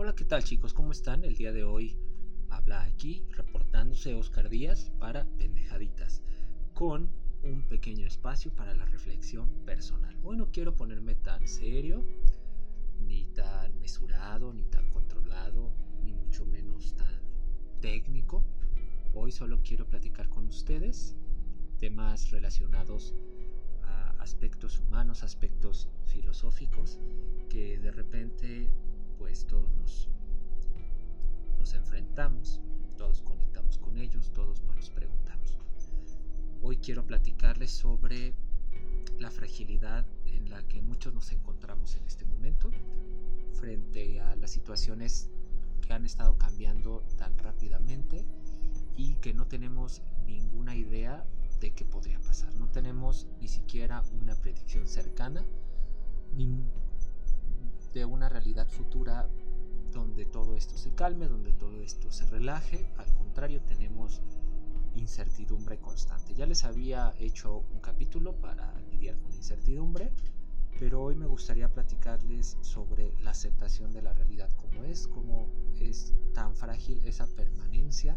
Hola, ¿qué tal chicos? ¿Cómo están? El día de hoy habla aquí reportándose Oscar Díaz para Pendejaditas con un pequeño espacio para la reflexión personal. Hoy no quiero ponerme tan serio, ni tan mesurado, ni tan controlado, ni mucho menos tan técnico. Hoy solo quiero platicar con ustedes temas relacionados a aspectos humanos, aspectos filosóficos que de repente pues todos nos, enfrentamos, todos conectamos con ellos, todos nos los preguntamos. Hoy quiero platicarles sobre la fragilidad en la que muchos nos encontramos en este momento frente a las situaciones que han estado cambiando tan rápidamente y que no tenemos ninguna idea de qué podría pasar. No tenemos ni siquiera una predicción cercana ni de una realidad futura donde todo esto se calme, donde todo esto se relaje. Al contrario, tenemos incertidumbre constante. Ya les había hecho un capítulo para lidiar con la incertidumbre, pero hoy me gustaría platicarles sobre la aceptación de la realidad como es, cómo es tan frágil esa permanencia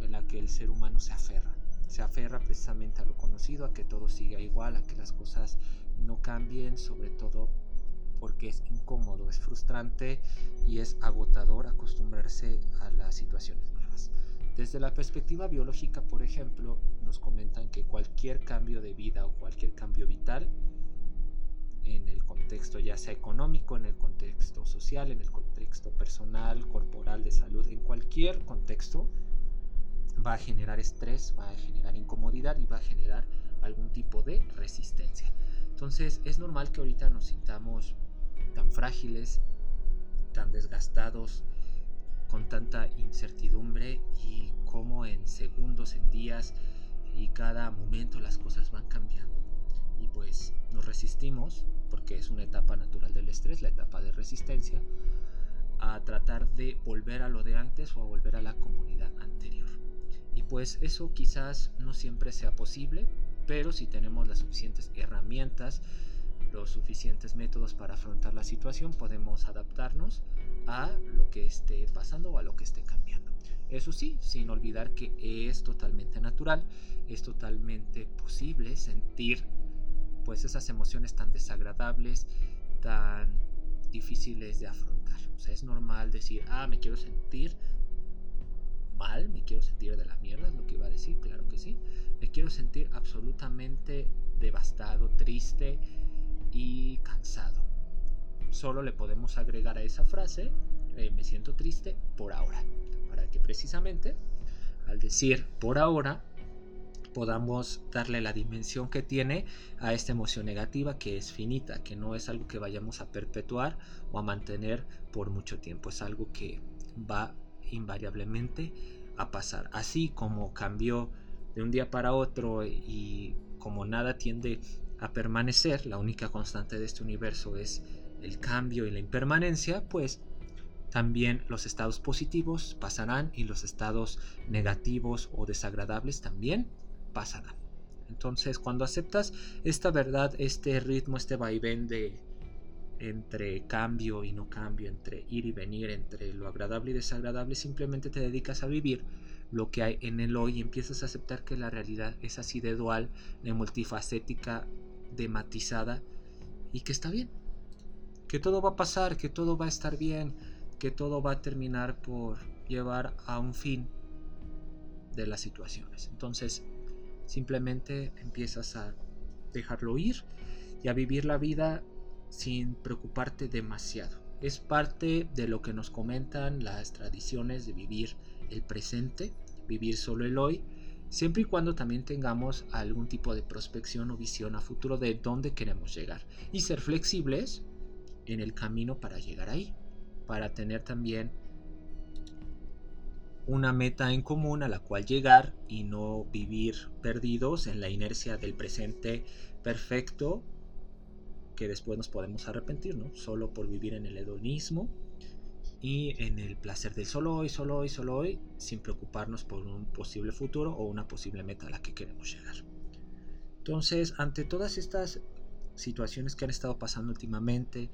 en la que el ser humano se aferra. Se aferra precisamente a lo conocido, a que todo siga igual, a que las cosas no cambien, sobre todo porque es incómodo, es frustrante y es agotador acostumbrarse a las situaciones nuevas. Desde la perspectiva biológica, por ejemplo, nos comentan que cualquier cambio de vida o cualquier cambio vital, en el contexto ya sea económico, en el contexto social, en el contexto personal, corporal, de salud, en cualquier contexto, va a generar estrés, va a generar incomodidad y va a generar algún tipo de resistencia. Entonces es normal que ahorita nos sintamos tan frágiles, tan desgastados, con tanta incertidumbre y como en segundos, en días y cada momento las cosas van cambiando. Y pues nos resistimos, porque es una etapa natural del estrés, la etapa de resistencia, a tratar de volver a lo de antes o a volver a la comunidad anterior. Y pues eso quizás no siempre sea posible, pero si tenemos las suficientes herramientas, los suficientes métodos para afrontar la situación, podemos adaptarnos a lo que esté pasando o a lo que esté cambiando. Eso sí, sin olvidar que es totalmente natural, es totalmente posible sentir pues esas emociones tan desagradables, tan difíciles de afrontar. O sea, es normal decir, ah, me quiero sentir me quiero sentir de la mierda, es lo que iba a decir, claro que sí. Me quiero sentir absolutamente devastado, triste y cansado. Solo le podemos agregar a esa frase, eh, me siento triste por ahora, para que precisamente al decir por ahora podamos darle la dimensión que tiene a esta emoción negativa que es finita, que no es algo que vayamos a perpetuar o a mantener por mucho tiempo, es algo que va invariablemente a pasar. Así como cambió de un día para otro y como nada tiende a permanecer, la única constante de este universo es el cambio y la impermanencia, pues también los estados positivos pasarán y los estados negativos o desagradables también pasarán. Entonces, cuando aceptas esta verdad, este ritmo, este vaivén de entre cambio y no cambio, entre ir y venir, entre lo agradable y desagradable, simplemente te dedicas a vivir lo que hay en el hoy y empiezas a aceptar que la realidad es así de dual, de multifacética, de matizada y que está bien, que todo va a pasar, que todo va a estar bien, que todo va a terminar por llevar a un fin de las situaciones. Entonces, simplemente empiezas a dejarlo ir y a vivir la vida sin preocuparte demasiado. Es parte de lo que nos comentan las tradiciones de vivir el presente, vivir solo el hoy, siempre y cuando también tengamos algún tipo de prospección o visión a futuro de dónde queremos llegar y ser flexibles en el camino para llegar ahí, para tener también una meta en común a la cual llegar y no vivir perdidos en la inercia del presente perfecto que después nos podemos arrepentir, ¿no? Solo por vivir en el hedonismo y en el placer del solo hoy, solo hoy, solo hoy, sin preocuparnos por un posible futuro o una posible meta a la que queremos llegar. Entonces, ante todas estas situaciones que han estado pasando últimamente,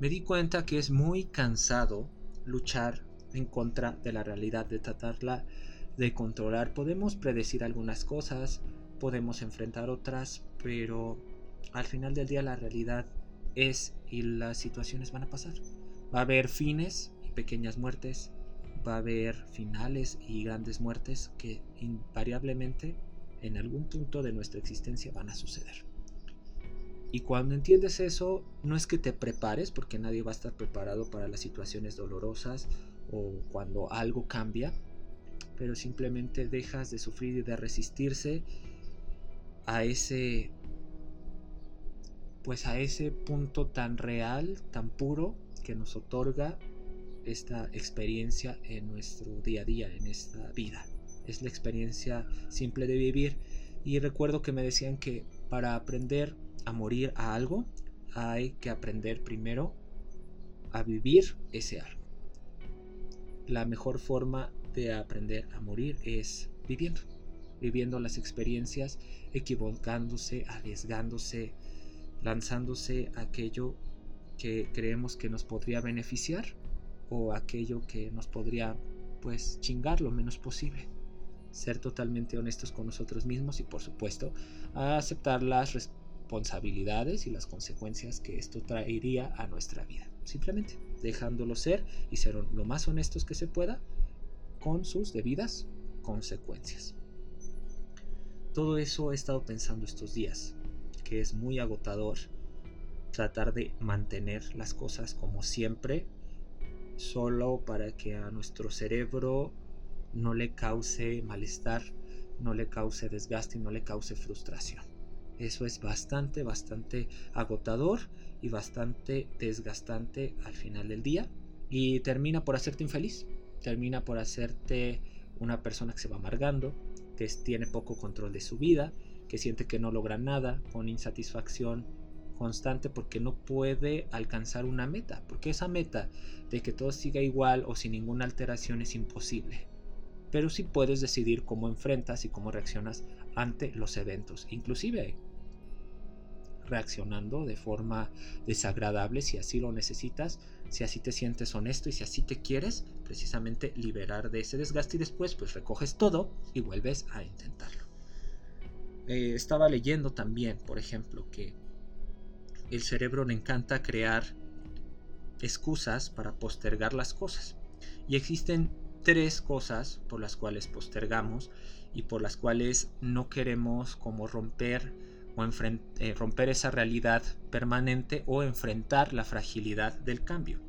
me di cuenta que es muy cansado luchar en contra de la realidad, de tratarla de controlar. Podemos predecir algunas cosas, podemos enfrentar otras, pero al final del día la realidad es y las situaciones van a pasar. Va a haber fines y pequeñas muertes, va a haber finales y grandes muertes que invariablemente en algún punto de nuestra existencia van a suceder. Y cuando entiendes eso, no es que te prepares, porque nadie va a estar preparado para las situaciones dolorosas o cuando algo cambia, pero simplemente dejas de sufrir y de resistirse a ese pues a ese punto tan real, tan puro que nos otorga esta experiencia en nuestro día a día, en esta vida. Es la experiencia simple de vivir y recuerdo que me decían que para aprender a morir a algo hay que aprender primero a vivir ese algo. La mejor forma de aprender a morir es viviendo, viviendo las experiencias, equivocándose, arriesgándose, lanzándose aquello que creemos que nos podría beneficiar o aquello que nos podría pues chingar lo menos posible. Ser totalmente honestos con nosotros mismos y por supuesto aceptar las responsabilidades y las consecuencias que esto traería a nuestra vida. Simplemente dejándolo ser y ser lo más honestos que se pueda con sus debidas consecuencias. Todo eso he estado pensando estos días, es muy agotador tratar de mantener las cosas como siempre, solo para que a nuestro cerebro no le cause malestar, no le cause desgaste y no le cause frustración. Eso es bastante, bastante agotador y bastante desgastante al final del día y termina por hacerte infeliz termina por hacerte una persona que se va amargando, que tiene poco control de su vida, que siente que no logra nada, con insatisfacción constante porque no puede alcanzar una meta, porque esa meta de que todo siga igual o sin ninguna alteración es imposible. Pero sí puedes decidir cómo enfrentas y cómo reaccionas ante los eventos, inclusive reaccionando de forma desagradable si así lo necesitas, si así te sientes honesto y si así te quieres precisamente liberar de ese desgaste y después pues recoges todo y vuelves a intentarlo. Eh, estaba leyendo también, por ejemplo, que el cerebro le encanta crear excusas para postergar las cosas. Y existen tres cosas por las cuales postergamos y por las cuales no queremos como romper o eh, romper esa realidad permanente o enfrentar la fragilidad del cambio.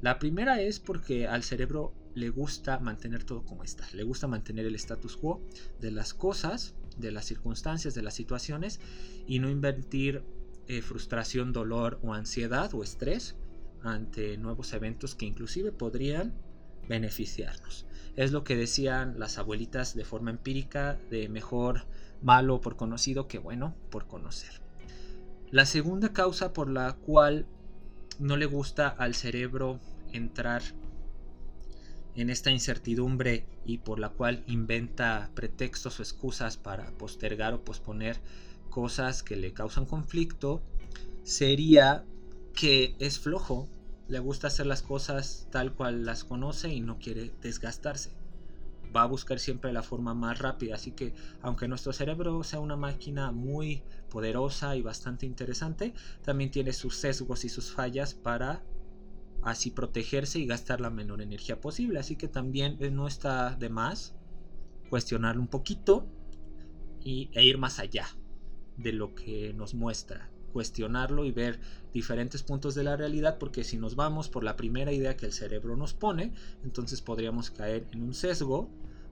La primera es porque al cerebro le gusta mantener todo como está, le gusta mantener el status quo de las cosas, de las circunstancias, de las situaciones y no invertir eh, frustración, dolor o ansiedad o estrés ante nuevos eventos que inclusive podrían beneficiarnos. Es lo que decían las abuelitas de forma empírica de mejor malo por conocido que bueno por conocer. La segunda causa por la cual no le gusta al cerebro entrar en esta incertidumbre y por la cual inventa pretextos o excusas para postergar o posponer cosas que le causan conflicto sería que es flojo, le gusta hacer las cosas tal cual las conoce y no quiere desgastarse va a buscar siempre la forma más rápida. Así que aunque nuestro cerebro sea una máquina muy poderosa y bastante interesante, también tiene sus sesgos y sus fallas para así protegerse y gastar la menor energía posible. Así que también eh, no está de más cuestionarlo un poquito y, e ir más allá de lo que nos muestra cuestionarlo y ver diferentes puntos de la realidad porque si nos vamos por la primera idea que el cerebro nos pone entonces podríamos caer en un sesgo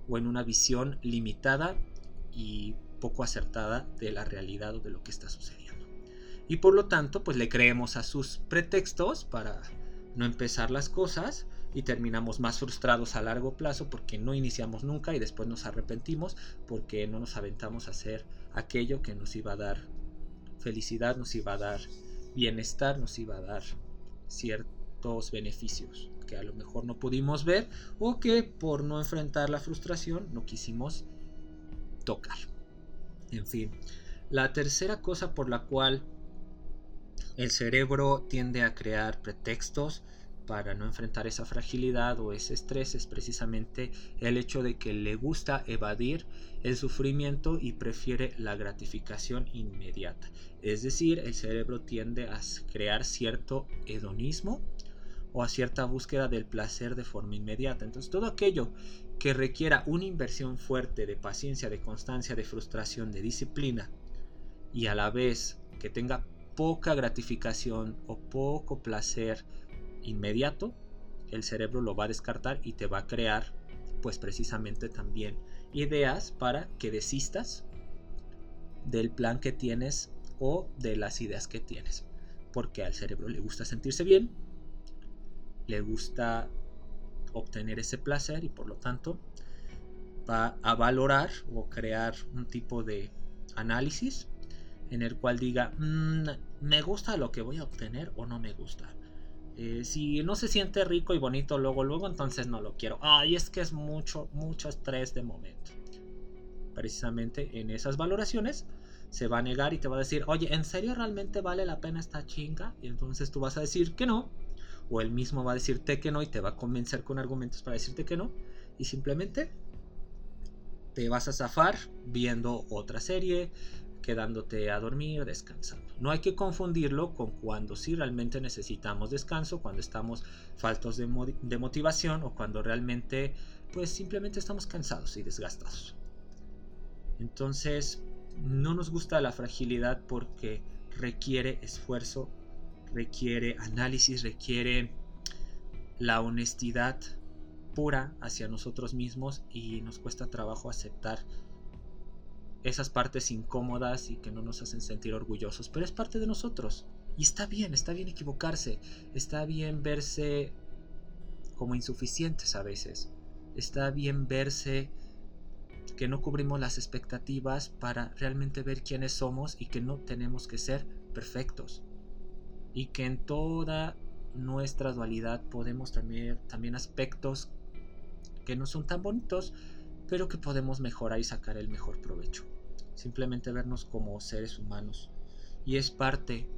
o en una visión limitada y poco acertada de la realidad o de lo que está sucediendo. Y por lo tanto, pues le creemos a sus pretextos para no empezar las cosas y terminamos más frustrados a largo plazo porque no iniciamos nunca y después nos arrepentimos porque no nos aventamos a hacer aquello que nos iba a dar felicidad, nos iba a dar bienestar, nos iba a dar ciertos beneficios que a lo mejor no pudimos ver o que por no enfrentar la frustración no quisimos tocar. En fin, la tercera cosa por la cual El cerebro tiende a crear pretextos para no enfrentar esa fragilidad o ese estrés es precisamente el hecho de que le gusta evadir el sufrimiento y prefiere la gratificación inmediata. Es decir, el cerebro tiende a crear cierto hedonismo o a cierta búsqueda del placer de forma inmediata. Entonces todo aquello que requiera una inversión fuerte de paciencia, de constancia, de frustración, de disciplina y a la vez que tenga poca gratificación o poco placer inmediato, el cerebro lo va a descartar y te va a crear pues precisamente también ideas para que desistas del plan que tienes o de las ideas que tienes. Porque al cerebro le gusta sentirse bien, le gusta obtener ese placer y por lo tanto va a valorar o crear un tipo de análisis en el cual diga, mm, me gusta lo que voy a obtener o no me gusta. Eh, si no se siente rico y bonito luego, luego, entonces no lo quiero. Ay, es que es mucho, mucho estrés de momento. Precisamente en esas valoraciones se va a negar y te va a decir, oye, ¿en serio realmente vale la pena esta chinga? Y entonces tú vas a decir que no. O él mismo va a decirte que no y te va a convencer con argumentos para decirte que no. Y simplemente te vas a zafar viendo otra serie, quedándote a dormir, descansando. No hay que confundirlo con cuando sí realmente necesitamos descanso, cuando estamos faltos de, motivación o cuando realmente pues simplemente estamos cansados y desgastados. Entonces, no nos gusta la fragilidad porque requiere esfuerzo, requiere análisis, requiere la honestidad pura hacia nosotros mismos y nos cuesta trabajo aceptar esas partes incómodas y que no nos hacen sentir orgullosos, pero es parte de nosotros. Y está bien, está bien equivocarse, está bien verse como insuficientes a veces, está bien verse que no cubrimos las expectativas para realmente ver quiénes somos y que no tenemos que ser perfectos. Y que en toda nuestra dualidad podemos tener también aspectos que no son tan bonitos, pero que podemos mejorar y sacar el mejor provecho. Simplemente vernos como seres humanos. Y es parte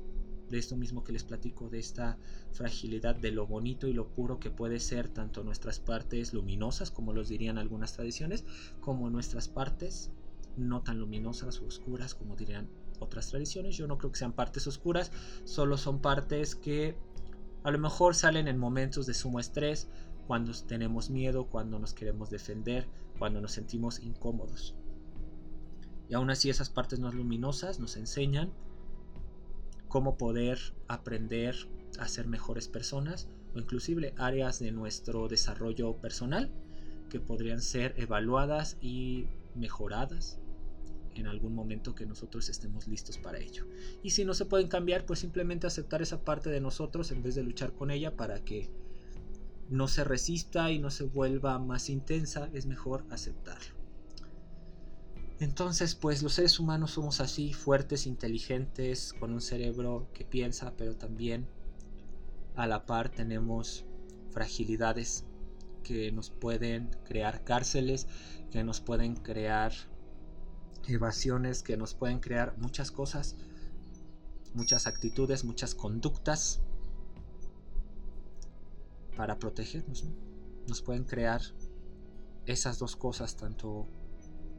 de esto mismo que les platico, de esta fragilidad, de lo bonito y lo puro que puede ser tanto nuestras partes luminosas, como los dirían algunas tradiciones, como nuestras partes no tan luminosas o oscuras, como dirían otras tradiciones. Yo no creo que sean partes oscuras, solo son partes que a lo mejor salen en momentos de sumo estrés, cuando tenemos miedo, cuando nos queremos defender, cuando nos sentimos incómodos. Y aún así esas partes no luminosas nos enseñan cómo poder aprender a ser mejores personas o inclusive áreas de nuestro desarrollo personal que podrían ser evaluadas y mejoradas en algún momento que nosotros estemos listos para ello. Y si no se pueden cambiar, pues simplemente aceptar esa parte de nosotros en vez de luchar con ella para que no se resista y no se vuelva más intensa, es mejor aceptarlo. Entonces, pues los seres humanos somos así, fuertes, inteligentes, con un cerebro que piensa, pero también a la par tenemos fragilidades que nos pueden crear cárceles, que nos pueden crear evasiones, que nos pueden crear muchas cosas, muchas actitudes, muchas conductas para protegernos. Nos pueden crear esas dos cosas, tanto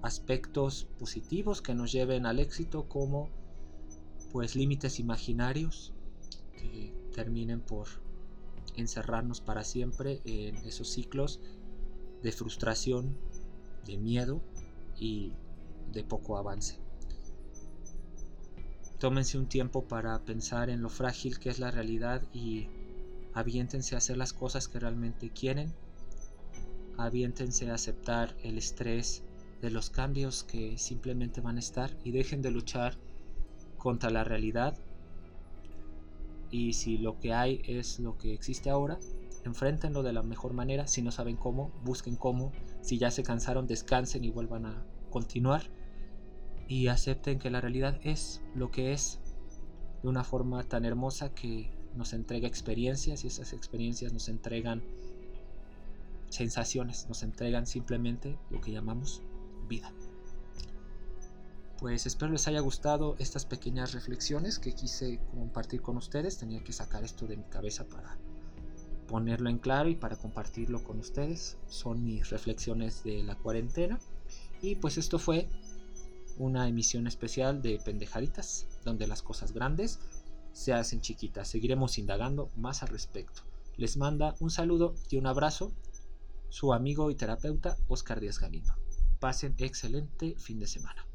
aspectos positivos que nos lleven al éxito como pues límites imaginarios que terminen por encerrarnos para siempre en esos ciclos de frustración, de miedo y de poco avance. Tómense un tiempo para pensar en lo frágil que es la realidad y aviéntense a hacer las cosas que realmente quieren. Aviéntense a aceptar el estrés de los cambios que simplemente van a estar y dejen de luchar contra la realidad. Y si lo que hay es lo que existe ahora, enfréntenlo de la mejor manera. Si no saben cómo, busquen cómo. Si ya se cansaron, descansen y vuelvan a continuar. Y acepten que la realidad es lo que es de una forma tan hermosa que nos entrega experiencias y esas experiencias nos entregan sensaciones, nos entregan simplemente lo que llamamos vida. Pues espero les haya gustado estas pequeñas reflexiones que quise compartir con ustedes. Tenía que sacar esto de mi cabeza para ponerlo en claro y para compartirlo con ustedes. Son mis reflexiones de la cuarentena. Y pues esto fue una emisión especial de Pendejaditas, donde las cosas grandes se hacen chiquitas. Seguiremos indagando más al respecto. Les manda un saludo y un abrazo su amigo y terapeuta Oscar Díaz Galindo. Pasen excelente fin de semana.